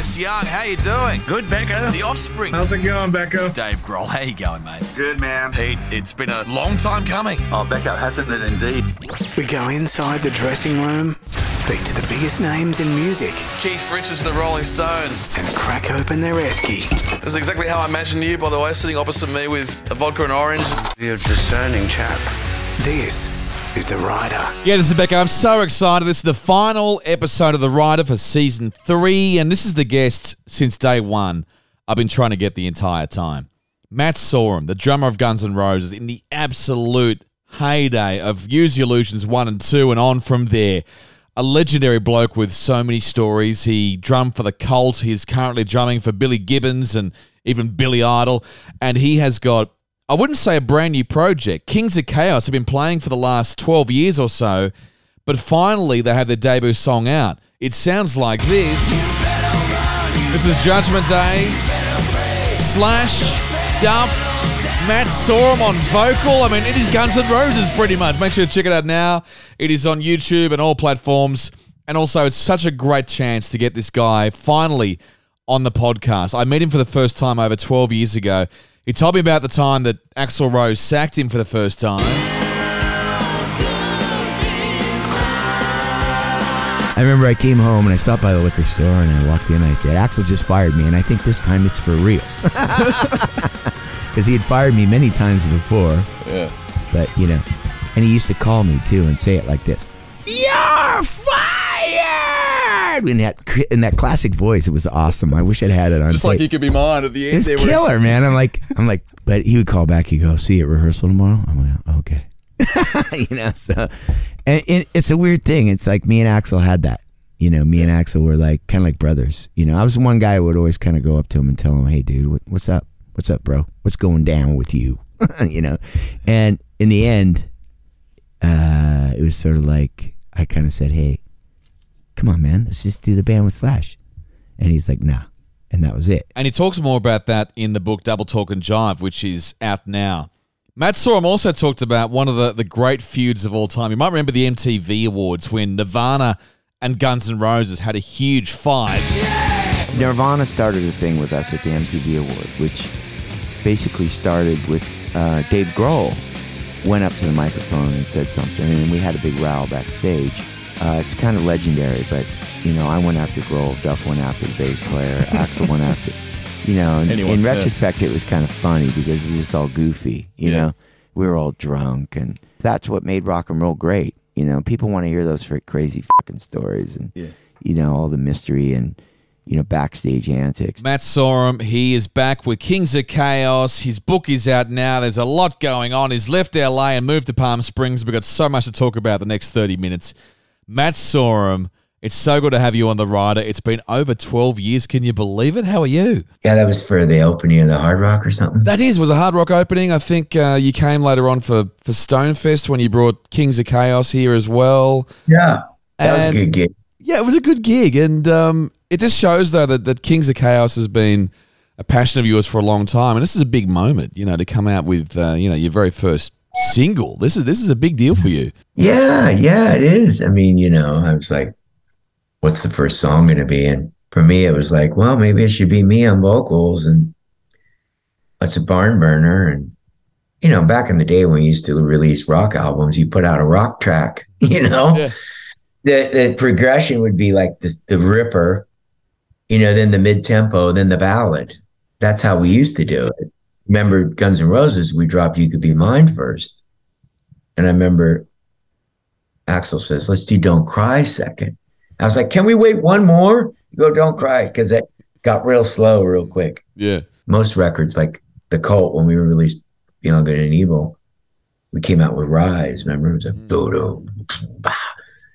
Angus Young, how you doing? Good, Becko. The Offspring. How's it going, Becko? Dave Grohl, how you going, mate? Good, man. Pete, it's been a long time coming. Oh, Becko, hasn't it indeed? We go inside the dressing room, speak to the biggest names in music, Keith Richards, the Rolling Stones. and crack open their esky. This is exactly how I imagine you, by the way, sitting opposite me with a vodka and orange. You're a discerning chap. This is The Rider. Yeah, this is Becko. I'm so excited. This is the final episode of The Rider for season three, and this is the guest since day one I've been trying to get the entire time. Matt Sorum, the drummer of Guns N' Roses, in the absolute heyday of Use Your Illusions 1 and 2 and on from there. A legendary bloke with so many stories. He drummed for the Cult. He's currently drumming for Billy Gibbons and even Billy Idol. And he has got I wouldn't say a brand new project. Kings of Chaos have been playing for the last 12 years or so, but finally they have their debut song out. It sounds like this. This is Judgment Day. Slash, Duff, Matt Sorum on vocal. I mean, it is Guns N' Roses pretty much. Make sure to check it out now. It is on YouTube and all platforms. And also, it's such a great chance to get this guy finally on the podcast. I met him for the first time over 12 years ago. He told me about the time that Axl Rose sacked him for the first time. I remember I came home and I stopped by the liquor store and I walked in and I said, Axel just fired me and I think this time it's for real. Because he had fired me many times before. Yeah. But, you know, and he used to call me too and say it like this You're fired! In that, in that classic voice, it was awesome. I wish I'd had it on Just tape. like you could be mine at the end. They were- killer, man. I'm like, I'm like, but he would call back. He'd go, "See you at rehearsal tomorrow." I'm like, "Okay." you know, so and it, it's a weird thing. It's like me and Axl had that. You know, me and Axl were like kind of like brothers. You know, I was the one guy who would always kind of go up to him and tell him, "Hey, dude, what, what's up? What's up, bro? What's going down with you?" you know, and in the end, uh, it was sort of like I kind of said, "Hey, come on, man, let's just do the band with Slash," and he's like, "Nah," and that was it. And he talks more about that in the book Double Talkin' Jive, which is out now. Matt Sorum also talked about one of the, the great feuds of all time. You might remember the MTV Awards when Nirvana and Guns N' Roses had a huge fight. Nirvana started a thing with us at the MTV Award, which basically started with uh, Dave Grohl went up to the microphone and said something, and we had a big row backstage. Uh, it's kind of legendary, but you know, I went after Grohl, Duff went after the bass player, Axl went after, you know. And Anyone, in yeah. retrospect, it was kind of funny because we were just all goofy, you Yeah. know. We were all drunk, and that's what made rock and roll great. You know, people want to hear those crazy fucking stories, and you know, all the mystery and you know, backstage antics. Matt Sorum, he is back with Kings of Chaos. His book is out now. There's a lot going on. He's left LA and moved to Palm Springs. We've got so much to talk about the next 30 minutes. Matt Sorum, it's so good to have you on the rider. It's been over 12 years. Can you believe it? How are you? Yeah, that was for the opening of the Hard Rock or something. That is was a hard rock opening. I think uh, you came later on for for Stonefest when you brought Kings of Chaos here as well. Yeah, that was a good gig. Yeah, it was a good gig, and um, it just shows though that, that Kings of Chaos has been a passion of yours for a long time, and this is a big moment, you know, to come out with uh, you know your very first single. This is this is a big deal for you. Yeah, yeah, it is. I mean, you know, I was like, what's the first song going to be? And for me, it was like, well, maybe it should be me on vocals and it's a barn burner. And, you know, back in the day when we used to release rock albums, you put out a rock track, you know, Yeah. the, the progression would be like the, the ripper, you know, then the mid tempo, then the ballad. That's how we used to do it. Remember Guns N' Roses, we dropped You Could Be Mine first. And I remember Axl says, let's do Don't Cry second. I was like, can we wait one more? You go, Don't Cry, because it got real slow real quick. Yeah, Most records, like The Cult, when we released Beyond Good and Evil, we came out with Rise. Remember? It was a mm. boom,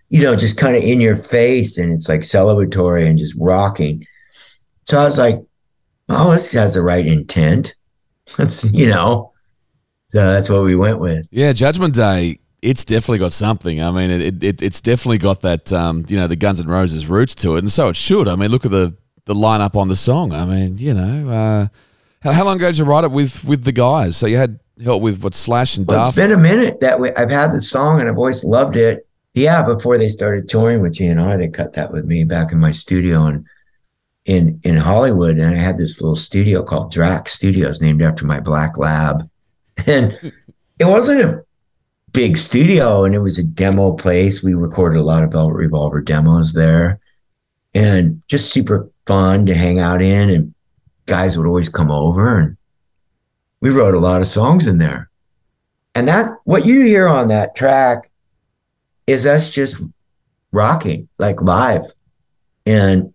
you know, just kind of in your face and it's like celebratory and just rocking. So I was like, oh, this has the right intent. That's, you know, so that's what we went with. yeah. Judgment Day. It's definitely got something. I mean, it, it it's definitely got that um, you know the Guns N' Roses roots to it, and so it should. I mean, look at the the lineup on the song. I mean, you know, uh, how, how long ago did you write it with with the guys? So you had help with what Slash and Well, Duff. it's been a minute that way. I've had the song and I've always loved it. Yeah, before they started touring with GNR, they cut that with me back in my studio, and in in Hollywood, and I had this little studio called Drax Studios, named after my black lab, and it wasn't a big studio, and it was a demo place. We recorded a lot of Velvet Revolver demos there, and just super fun to hang out in, and guys would always come over, and we wrote a lot of songs in there. And that what you hear on that track is us just rocking like live. And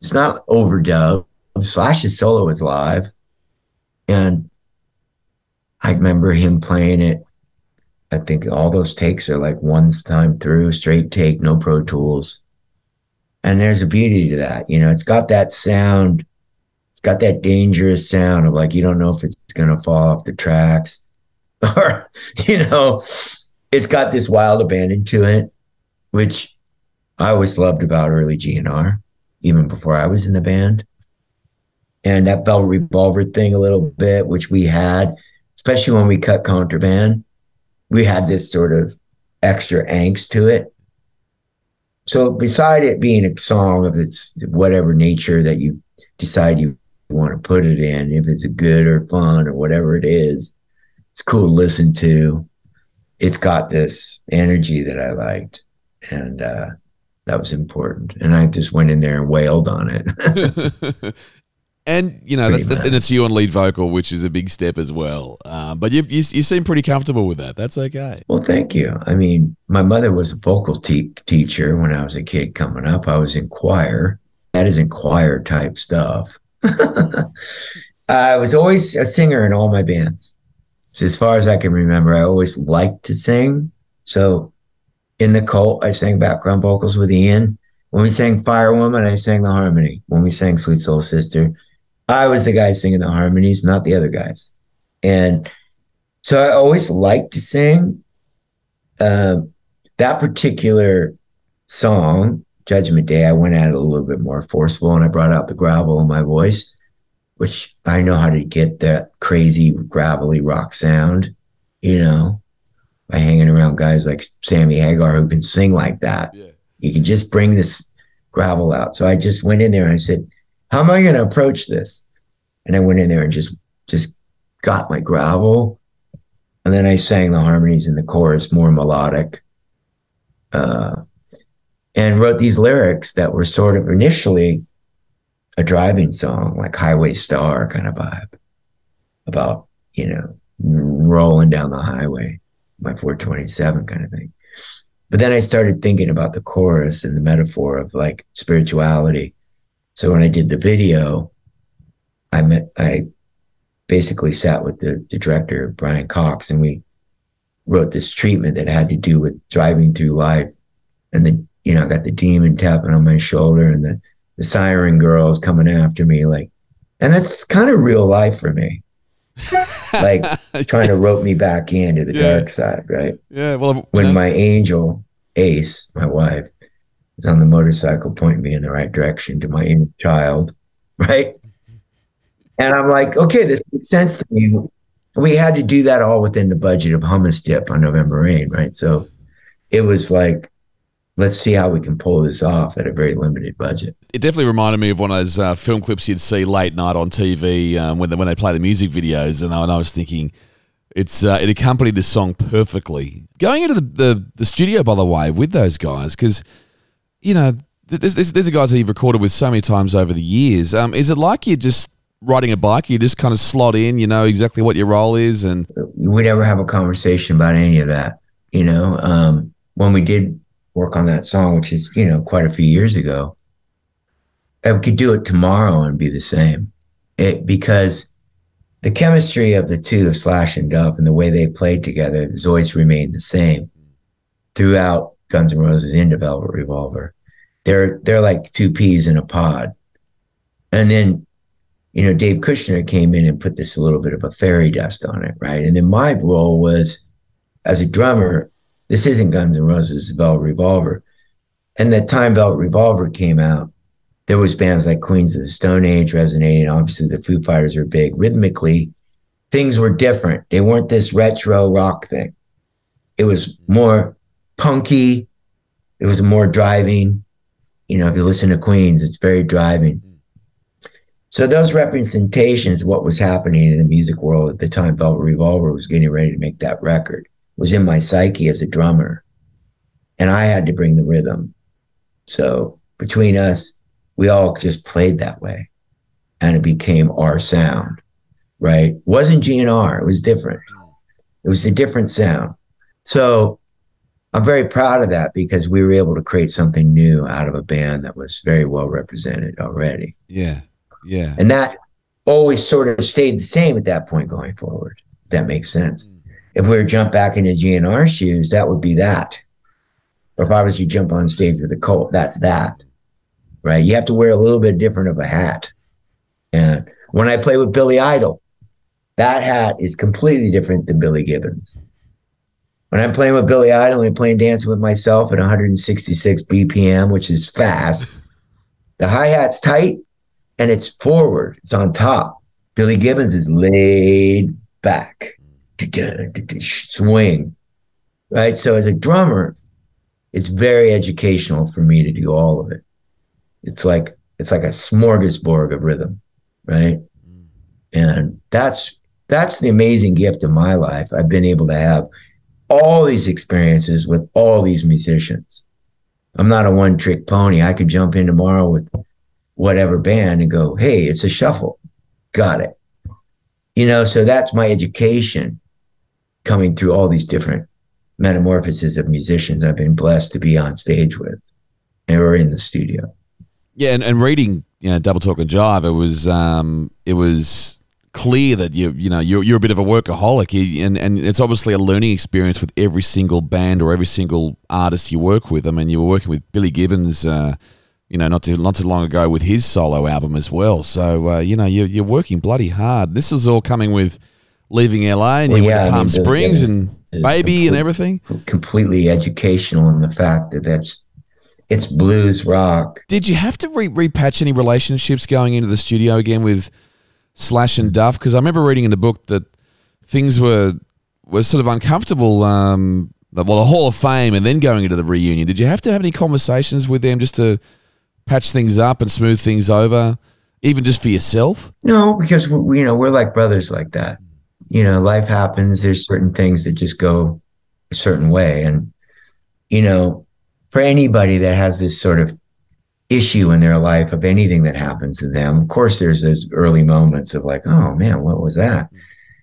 it's not overdub. Slash's solo is live. And I remember him playing it. I think all those takes are like one time through, straight take, no Pro Tools. And there's a beauty to that. You know, it's got that sound, it's got that dangerous sound of like you don't know if it's gonna fall off the tracks. Or, you know, it's got this wild abandon to it, which I always loved about early GNR, even before I was in the band. And that Velvet Revolver thing a little bit, which we had, especially when we cut contraband, we had this sort of extra angst to it. So beside it being a song of its whatever nature that you decide you want to put it in, if it's a good or fun or whatever it is, it's cool to listen to. It's got this energy that I liked. And uh, that was important. And I just went in there and wailed on it. And you know Pretty that's the, and it's you on lead vocal, which is a big step as well. Um, but you, you you seem pretty comfortable with that. That's okay. well, thank you. I mean, my mother was a vocal te- teacher when I was a kid coming up. I was in choir. That is in choir type stuff. I was always a singer in all my bands. So as far as I can remember, I always liked to sing. So in the cult, I sang background vocals with Ian. When we sang Fire Woman, I sang the harmony. When we sang Sweet Soul Sister, I was the guy singing the harmonies, not the other guys. And so I always liked to sing. Um, that particular song, Judgment Day, I went at it a little bit more forceful and I brought out the gravel in my voice, which I know how to get that crazy, gravelly rock sound, you know, by hanging around guys like Sammy Hagar who can sing like that. Yeah. You can just bring this gravel out. So I just went in there and I said, How am I going to approach this? And I went in there and just just got my gravel. And then I sang the harmonies in the chorus, more melodic. Uh, and wrote these lyrics that were sort of initially a driving song, like Highway Star kind of vibe about, you know, rolling down the highway, my 427 kind of thing. But then I started thinking about the chorus and the metaphor of like spirituality. So when I did the video, I met, I basically sat with the, the director, Brian Cox, and we wrote this treatment that had to do with driving through life. And then, you know, I got the demon tapping on my shoulder and the, the siren girls coming after me. Like, and that's kind of real life for me. like trying to rope me back into the Yeah. dark side, right? Yeah. Well, when my angel Ace, my wife, is on the motorcycle pointing me in the right direction to my inner child, right? And I'm like, okay, this makes sense to me. We had to do that all within the budget of hummus dip on November Rain, right? So it was like, let's see how we can pull this off at a very limited budget. it definitely reminded me of one of those uh, film clips you'd see late night on TV um, when they, when they play the music videos, and I, and I was thinking. It's uh, it accompanied the song perfectly. Going into the, the, the studio, by the way, with those guys, because you know th- there's, there's, there's a guys that you've recorded with so many times over the years. Um, is it like you're just riding a bike? You just kind of slot in, you know exactly what your role is, and we never have a conversation about any of that. You know, um, when we did work on that song, which is, you know, quite a few years ago, I could do it tomorrow and be the same. It, because the chemistry of the two of Slash and Duff and the way they played together has always remained the same throughout Guns N' Roses into Velvet Revolver. They're they're like two peas in a pod. And then, you know, Dave Kushner came in and put this a little bit of a fairy dust on it, right? And then my role was as a drummer, this isn't Guns N' Roses, it's Velvet Revolver. And the time Velvet Revolver came out, there was bands like Queens of the Stone Age resonating. Obviously, the Foo Fighters were big. Rhythmically, things were different. They weren't this retro rock thing. It was more punky. It was more driving. You know, if you listen to Queens, it's very driving. So those representations, what was happening in the music world at the time, Velvet Revolver was getting ready to make that record, was in my psyche as a drummer. And I had to bring the rhythm. So between us, we all just played that way. And it became our sound, right? wasn't GNR, it was different. It was a different sound. So I'm very proud of that because we were able to create something new out of a band that was very well represented already. Yeah. Yeah. And that always sort of stayed the same at that point going forward. If that makes sense. If we were to jump back into GNR shoes, that would be that. If I was to jump on stage with a Cult, that's that. Right. You have to wear a little bit different of a hat. And when I play with Billy Idol, that hat is completely different than Billy Gibbons. When I'm playing with Billy Idol and playing Dancing with Myself at 166 BPM, which is fast, the hi hat's tight and it's forward, it's on top. Billy Gibbons is laid back, swing, right? So as a drummer, it's very educational for me to do all of it. It's like it's like a smorgasbord of rhythm, right? Mm. And that's that's the amazing gift of my life. I've been able to have all these experiences with all these musicians. I'm not a one trick pony. I could jump in tomorrow with whatever band and go, hey, it's a shuffle. Got it. You know, so that's my education coming through all these different metamorphoses of musicians I've been blessed to be on stage with and we're in the studio. Yeah, and, and reading, you know, Double Talkin' Jive, it was um it was clear that you you know you're, you're a bit of a workaholic and and it's obviously a learning experience with every single band or every single artist you work with. I mean, you were working with Billy Gibbons, uh, you know, not too not too long ago with his solo album as well. So uh, you know, you're you're working bloody hard. This is all coming with leaving LA and Well, you yeah, went to mean, Palm Billy Springs Gibbons and is Baby and everything. Completely educational in the fact that that's it's blues rock. Did you have to re- repatch any relationships going into the studio again with Slash and Duff? Because I remember reading in the book that things were were sort of uncomfortable. Um, well, the Hall of Fame and then going into the reunion. Did you have to have any conversations with them just to patch things up and smooth things over, even just for yourself? No, because we, you know we're like brothers like that. You know, life happens. There's certain things that just go a certain way, and you know, for anybody that has this sort of issue in their life of anything that happens to them, of course, there's those early moments of like, oh man, what was that?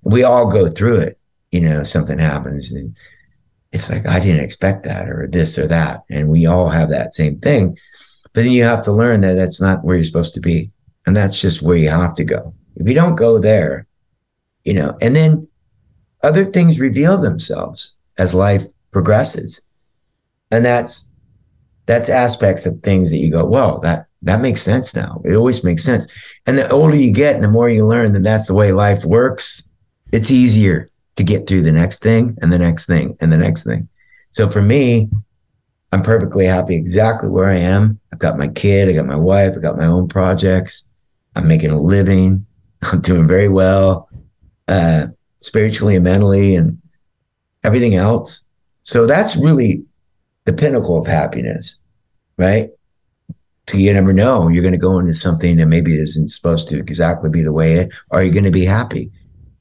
We all go through it. You know, something happens, and it's like I didn't expect that, or this or that, and we all have that same thing. But then you have to learn that that's not where you're supposed to be. And that's just where you have to go. If you don't go there, you know, and then other things reveal themselves as life progresses. And that's that's aspects of things that you go, well, that that makes sense now. It always makes sense. And the older you get and the more you learn that that's the way life works, it's easier to get through the next thing and the next thing and the next thing. So for me, I'm perfectly happy exactly where I am. I've got my kid, I got my wife, I got my own projects. I'm making a living. I'm doing very well, uh, spiritually and mentally, and everything else. So that's really the pinnacle of happiness, right? So you never know. You're going to go into something that maybe isn't supposed to exactly be the way it. Are you going to be happy?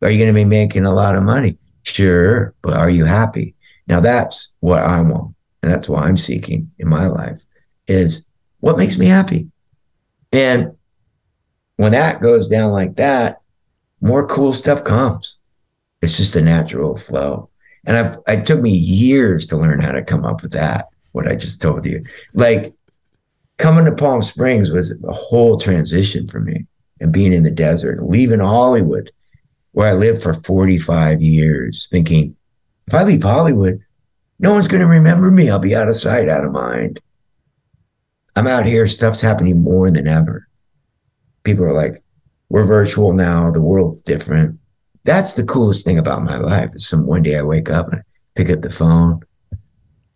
Are you going to be making a lot of money? Sure, but are you happy? Now that's what I want, and that's what I'm seeking in my life is what makes me happy. And when that goes down like that, more cool stuff comes. It's just a natural flow. And I've, it took me years to learn how to come up with that, what I just told you. Like coming to Palm Springs was a whole transition for me and being in the desert, leaving Hollywood, where I lived for 45 years, thinking, if I leave Hollywood, no one's going to remember me. I'll be out of sight, out of mind. I'm out here, stuff's happening more than ever. People are like, we're virtual now, the world's different. That's the coolest thing about my life. Is some one day I wake up and I pick up the phone,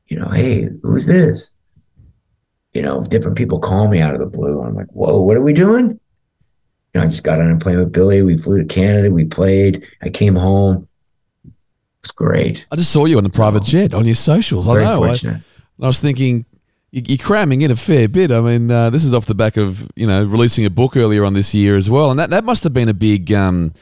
you know, hey, who's this? You know, different people call me out of the blue. I'm like, whoa, what are we doing? You know, I just got on a plane with Billy. We flew to Canada. We played. I came home. It's great. I just saw you on the private jet on your socials. I know. I. I was thinking, you're cramming in a fair bit. I mean, uh, this is off the back of you know releasing a book earlier on this year as well, and that that must have been a big um,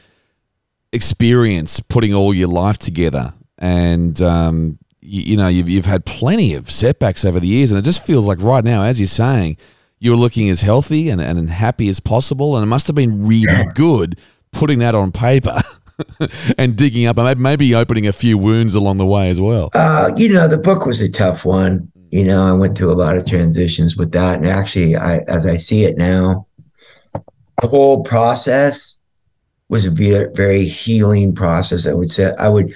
experience putting all your life together. And um, you, you know, you've you've had plenty of setbacks over the years, and it just feels like right now, as you're saying, you're looking as healthy and, and happy as possible, and it must have been really good putting that on paper. and digging up and maybe- maybe opening a few wounds along the way as well. Uh, you know, the book was a tough one. You know, I went through a lot of transitions with that. And actually, I, as I see it now, the whole process was a very, very healing process. I would say, I would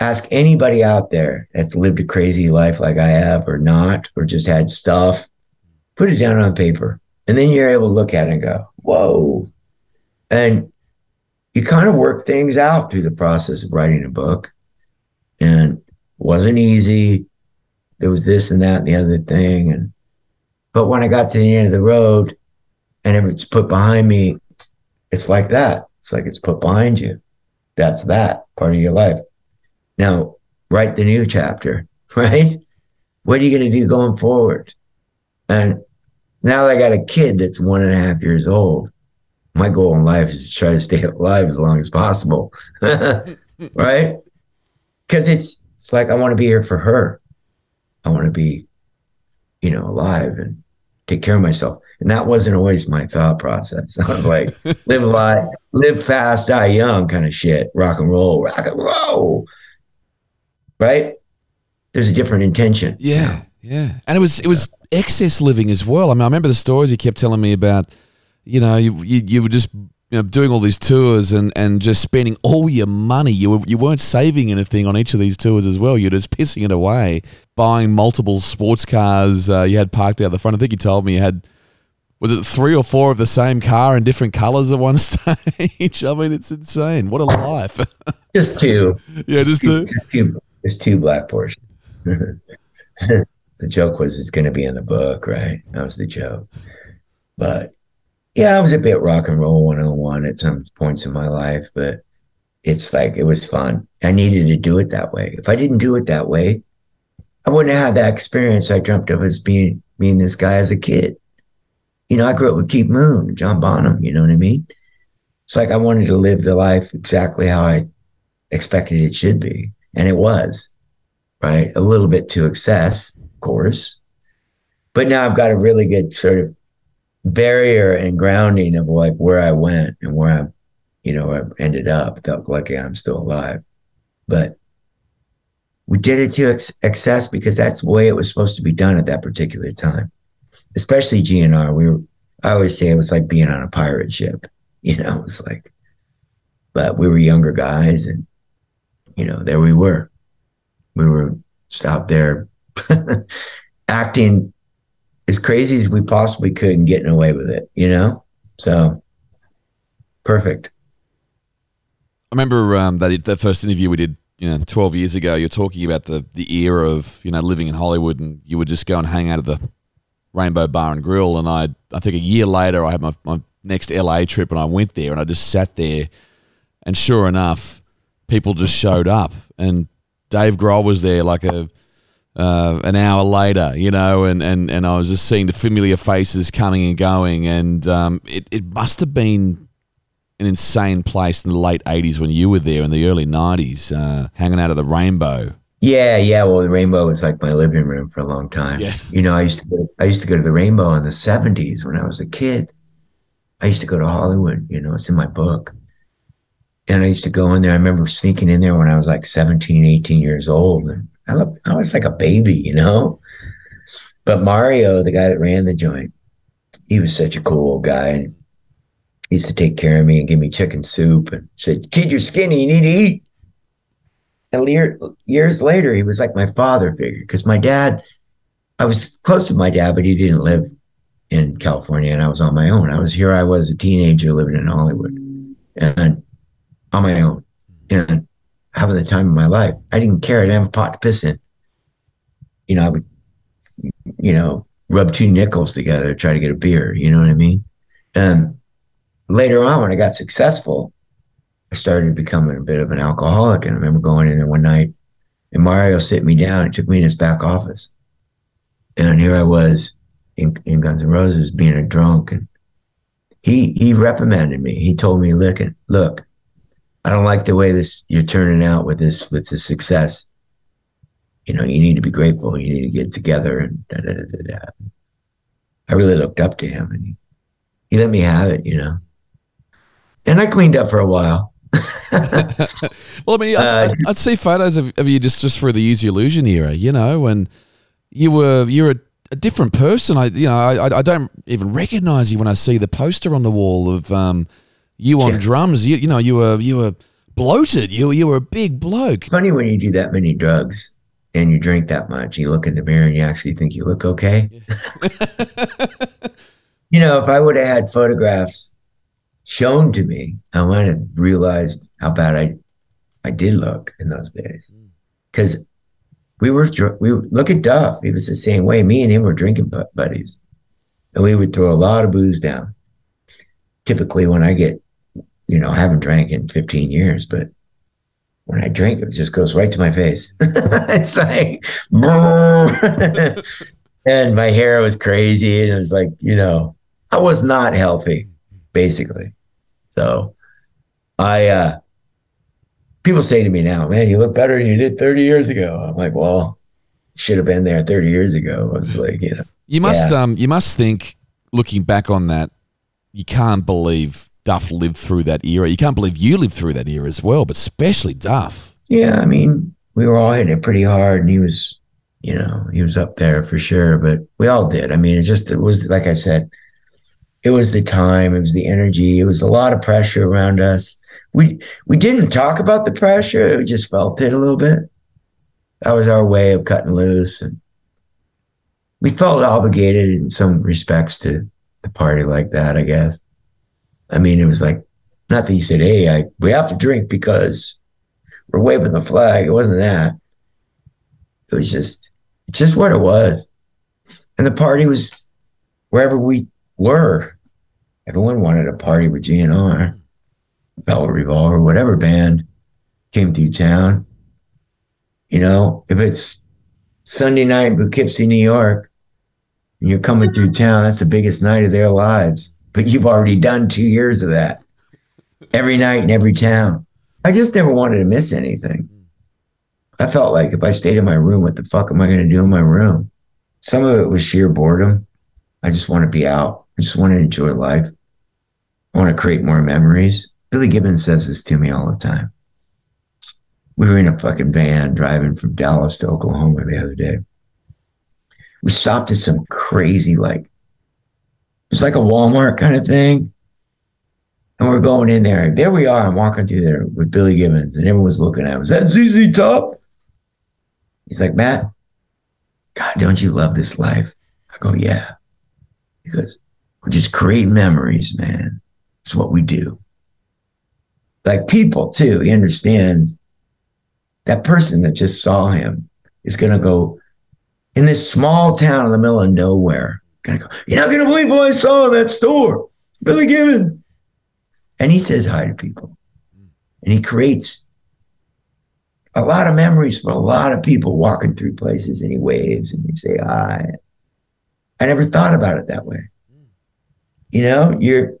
ask anybody out there that's lived a crazy life like I have or not, or just had stuff, put it down on paper. And then you're able to look at it and go, whoa. And you kind of work things out through the process of writing a book. And wasn't easy. There was this and that and the other thing. And but when I got to the end of the road and it's put behind me, it's like that. It's like it's put behind you. That's that part of your life. Now write the new chapter, right? What are you going to do going forward? And now I got a kid that's one and a half years old. My goal in life is to try to stay alive as long as possible, right? Because it's it's like I want to be here for her. I want to be, you know, alive and take care of myself. And that wasn't always my thought process. I was like, live a lot, live fast, die young, kind of shit. Rock and roll, rock and roll. Right? There's a different intention. Yeah, yeah, and it was it was excess living as well. I mean, I remember the stories you kept telling me about. You know, you you, you were just you know doing all these tours and, and just spending all your money. You were, you weren't saving anything on each of these tours as well. You're just pissing it away, buying multiple sports cars. Uh, you had parked out the front. I think you told me you had was it three or four of the same car in different colors at one stage. I mean, it's insane. What a life. Just two. yeah, just two. It's two black Porsche. the joke was it's going to be in the book, right? That was the joke. But yeah, I was a bit rock and roll 101 at some points in my life, but it's like it was fun. I needed to do it that way. If I didn't do it that way, I wouldn't have had that experience I dreamt of as being being this guy as a kid. You know, I grew up with Keith Moon, John Bonham, you know what I mean? It's like I wanted to live the life exactly how I expected it should be. And it was, right? A little bit to excess, of course. But now I've got a really good sort of barrier and grounding of like where I went and where I'm, you know, I ended up. Felt lucky I'm still alive. But we did it to ex- excess because that's the way it was supposed to be done at that particular time. Especially GNR. We were, I always say it was like being on a pirate ship. You know, it was like, but we were younger guys and, you know, there we were. We were just out there acting as crazy as we possibly could and getting away with it, you know? So perfect. I remember um, that that first interview we did, you know, twelve years ago. You're talking about the the era of you know living in Hollywood, and you would just go and hang out at the Rainbow Bar and Grill. And I, I think a year later, I had my, my next LA trip, and I went there, and I just sat there, and sure enough, people just showed up, and Dave Grohl was there like a uh, an hour later, you know, and, and, and I was just seeing the familiar faces coming and going, and um, it it must have been an insane place in the late 80s when you were there in the early 90s uh, hanging out at the rainbow Yeah, yeah. Well, the rainbow was like my living room for a long time. Yeah. You know, I used to go, I used to go to the rainbow in the seventies when I was a kid. I used to go to Hollywood, you know, it's in my book. And I used to go in there. I remember sneaking in there when I was like 17, 18 years old. And I I was like a baby, you know? But Mario, the guy that ran the joint, he was such a cool guy. And he used to take care of me and give me chicken soup and said, Kid, you're skinny, you need to eat. And year, years later, he was like my father figure because my dad, I was close to my dad, but he didn't live in California and I was on my own. I was here, I was a teenager living in Hollywood and on my own and having the time of my life. I didn't care. I didn't have a pot to piss in. You know, I would, you know, rub two nickels together, try to get a beer. You know what I mean? And later on, when I got successful, I started becoming a bit of an alcoholic. And I remember going in there one night and Mario sit me down and took me in his back office. And here I was in, in Guns N' Roses being a drunk and he he reprimanded me. He told me, look, look, I don't like the way this you're turning out with this with this success. You know, you need to be grateful. You need to get together and da, da, da. I really looked up to him and he, he let me have it, you know. And I cleaned up for a while. Well, I mean, I'd, Uh, I'd see photos of, of you just, just for the Use Your Illusion era, you know, and you were you're a, a different person. I you know I, I don't even recognize you when I see the poster on the wall of um, you on Yeah. drums. You, you know you were you were bloated. You you were a big bloke. funny when you do that many drugs and you drink that much. You look in the mirror and you actually think you look okay. you know, if I would have had photographs shown to me, I might have realized how bad I I did look in those days. Mm. Because we were we were, look at Duff. He was the same way. Me and him were drinking buddies, and we would throw a lot of booze down. Typically, when I get, you know, I haven't drank in 15 years, but when I drink, it just goes right to my face. it's like, and my hair was crazy, and it was like, you know, I was not healthy, basically. So, I, uh, people say to me now, man, you look better than you did 30 years ago. I'm like, well, should have been there 30 years ago. I was like, you know, You must Yeah. um you must think looking back on that, you can't believe Duff lived through that era. You can't believe you lived through that era as well, but especially Duff. Yeah, I mean, we were all hitting it pretty hard, and he was, you know, he was up there for sure. But we all did. I mean, it just it was like I said, it was the time, it was the energy, it was a lot of pressure around us. We we didn't talk about the pressure; we just felt it a little bit. That was our way of cutting loose, and we felt obligated in some respects to the party like that. I guess. I mean, it was like not that you said, "Hey, I we have to drink because." we're waving the flag. It wasn't that. It was just, it's just what it was. And the party was wherever we were. Everyone wanted a party with GNR, Velvet Revolver, whatever band came through town. You know, if it's Sunday night in Poughkeepsie, New York, and you're coming through town, that's the biggest night of their lives. But you've already done two years of that every night in every town. I just never wanted to miss anything. I felt like if I stayed in my room, what the fuck am I going to do in my room? Some of it was sheer boredom. I just want to be out. I just want to enjoy life. I want to create more memories. Billy Gibbons says this to me all the time. We were in a fucking van driving from Dallas to Oklahoma the other day. We stopped at some crazy, like, it was like a Walmart kind of thing. And we're going in there. and There we are. I'm walking through there with Billy Gibbons, and everyone's looking at him. Is that ZZ Top? He's like, Matt, God, don't you love this life? I go, yeah. He goes, we're just creating memories, man. It's what we do. Like people, too. He understands that person that just saw him is going to go in this small town in the middle of nowhere. Gonna go, you're not going to believe what I saw in that store. Billy Gibbons. And he says hi to people. And he creates a lot of memories for a lot of people walking through places and he waves and you say hi. I never thought about it that way. You know, you're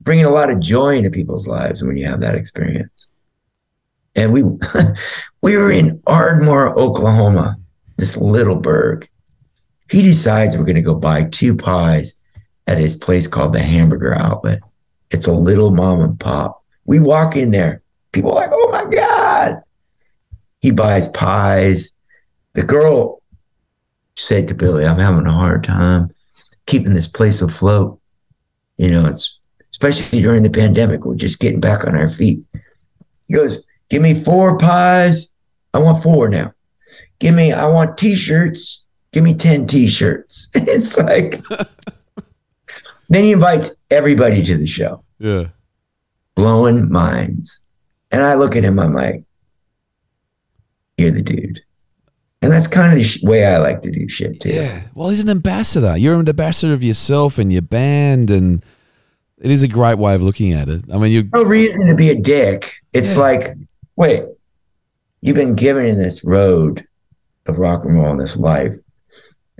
bringing a lot of joy into people's lives when you have that experience. And we we were in Ardmore, Oklahoma, this little burg. He decides we're going to go buy two pies at his place called the Hamburger Outlet. It's a little mom and pop. We walk in there. People are like, oh my God. He buys pies. The girl said to Billy, I'm having a hard time keeping this place afloat. You know, it's especially during the pandemic. We're just getting back on our feet. He goes, Give me four pies. I want four now. Give me, I want t shirts. Give me 10 t shirts. it's like, then he invites everybody to the show Yeah. blowing minds. And I look at him, I'm like, you're the dude. And that's kind of the sh- way I like to do shit too. Yeah. Well, he's an ambassador. You're an ambassador of yourself and your band, and it is a great way of looking at it. I mean, you. No reason to be a dick. It's Yeah. like, wait, you've been given this road of rock and roll in this life.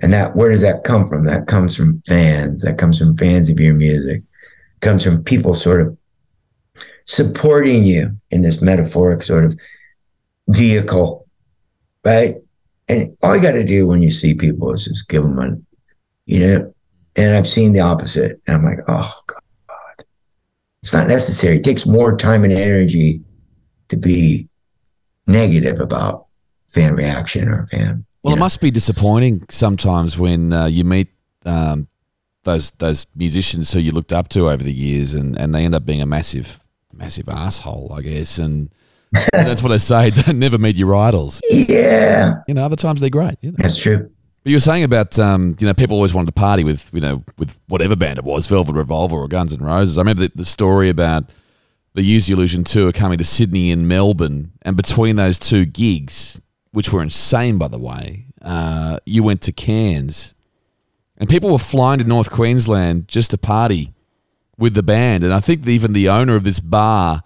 And that where does that come from? That comes from fans. That comes from fans of your music. comes from people sort of supporting you in this metaphoric sort of vehicle, right? And all you got to do when you see people is just give them money, you know. And I've seen the opposite, and I'm like, oh god, it's not necessary. It takes more time and energy to be negative about fan reaction or fan. Well, it know. must be disappointing sometimes when uh, you meet um, those those musicians who you looked up to over the years, and, and they end up being a massive massive asshole, I guess. And, and that's what I say: don't never meet your idols. Yeah, You know, other times they're great. You know? that's true. But you were saying about um, you know people always wanted to party with you know with whatever band it was, Velvet Revolver or Guns N' Roses. I remember the, the story about the Use Illusion tour coming to Sydney and Melbourne, and between those two gigs, which were insane by the way, uh, you went to Cairns, and people were flying to North Queensland just to party with the band, and I think even the owner of this bar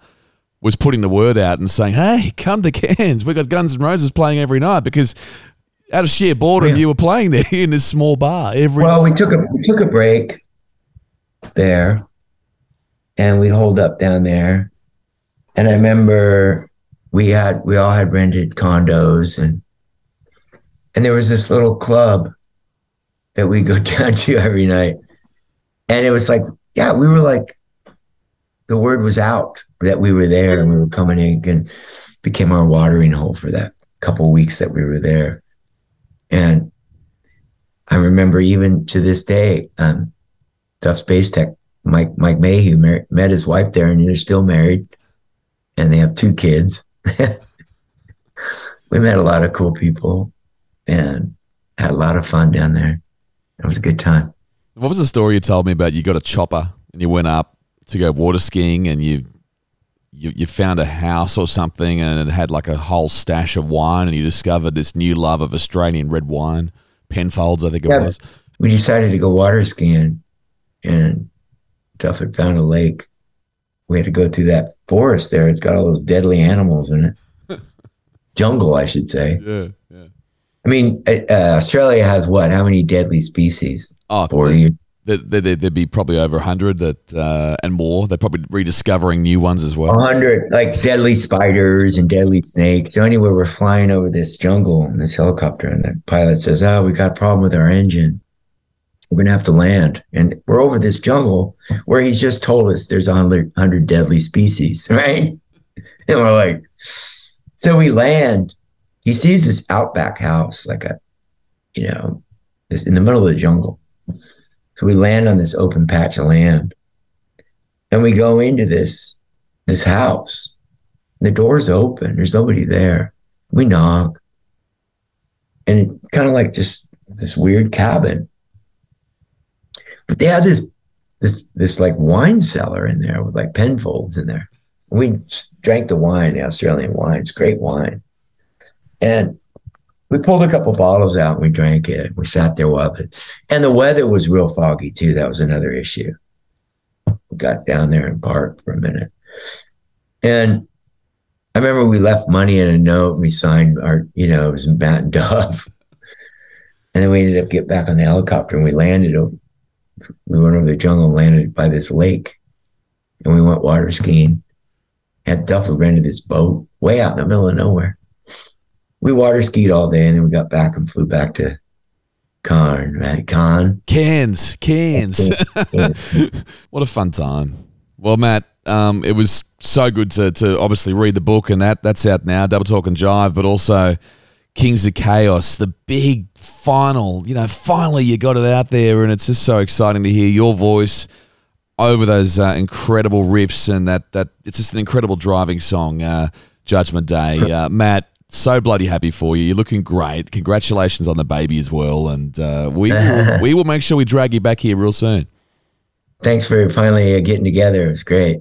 was putting the word out and saying, "Hey, come to Cairns. We've got Guns N' Roses playing every night because." Out of sheer boredom, Yeah. you were playing there in this small bar every. Well, we took a we took a break there, and we holed up down there. And I remember we had we all had rented condos, and and there was this little club that we go down to every night, and it was like, yeah, we were like, the word was out that we were there, and we were coming in, and became our watering hole for that couple weeks that we were there, and I remember even to this day, um, Duff's bass tech, Mike Mike Mayhew mar- met his wife there, and they're still married, and they have two kids. we met a lot of cool people, and had a lot of fun down there. It was a good time. What was the story you told me about? You got a chopper and you went up to go water skiing, and you you, you found a house or something, and it had like a whole stash of wine, and you discovered this new love of Australian red wine, Penfolds, I think it Yeah. was. We decided to go water skiing, and Duff had found a lake. We had to go through that forest there. It's got all those deadly animals in it. Jungle, I should say. Yeah, yeah. I mean, uh, uh, Australia has what? How many deadly species? Oh, Forty. there, there, there, would be probably over hundred that uh, and more. They're probably rediscovering new ones as well. A hundred, like deadly spiders and deadly snakes. So anyway, we're flying over this jungle in this helicopter, and the pilot says, "Oh, we got a problem with our engine. We're gonna have to land." And we're over this jungle where he's just told us there's a hundred, hundred deadly species, right? And we're like, so we land. He sees this outback house, like a, you know, this in the middle of the jungle. So we land on this open patch of land, and we go into this this house. The door's open. There's nobody there. We knock. And it kind of like just this weird cabin. But they had this this this like wine cellar in there with like Penfolds in there. We drank the wine, the Australian wine. It's great wine. And we pulled a couple bottles out and we drank it. We sat there while the and the weather was real foggy too. That was another issue. We got down there and parked for a minute. And I remember we left money in a note and we signed our, you know, it was Bat and Dove. And then we ended up get back on the helicopter and we landed we went over the jungle and landed by this lake. And we went water skiing. Had Duff had rented this boat way out in the middle of nowhere. We water skied all day and then we got back and flew back to Cairn, right? Cairn. Cans, cans. what a fun time. Well, Matt, um, it was so good to, to obviously read the book, and that that's out now, Double Talkin' Jive, but also Kings of Chaos, the big final. You know, finally you got it out there, and it's just so exciting to hear your voice over those uh, incredible riffs, and that that it's just an incredible driving song, uh, Judgment Day. Uh, Matt, so bloody happy for you. You're looking great. Congratulations on the baby as well, and uh, we will, we will make sure we drag you back here real soon. Thanks for finally uh, getting together. It was great.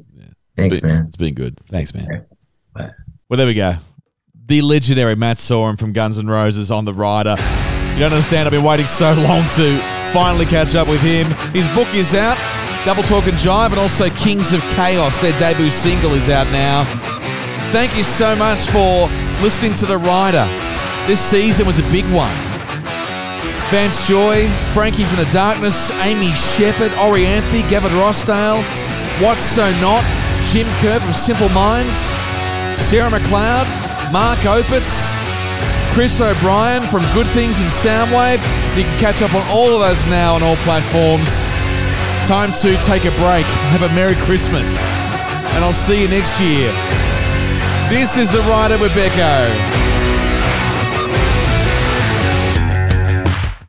Thanks, It's been- man. It's been good. Thanks, man. Bye. Well, there we go. The legendary Matt Sorum from Guns N' Roses on the rider. You don't understand. I've been waiting so long to finally catch up with him. His book is out, Double Talkin' Jive, and also Kings of Chaos. Their debut single is out now. Thank you so much for listening to the rider. This season was a big one. Vance Joy, Frankie from the Darkness, Amy Shepherd, Orianthi, Gavin Rossdale, What's So Not, Jim Kerr from Simple Minds, Sarah McLeod, Mark Opitz, Chris O'Brien from Good Things in Soundwave. You can catch up on all of those now on all platforms. Time to take a break. Have a Merry Christmas. And I'll see you next year. This is the Rider with Becko.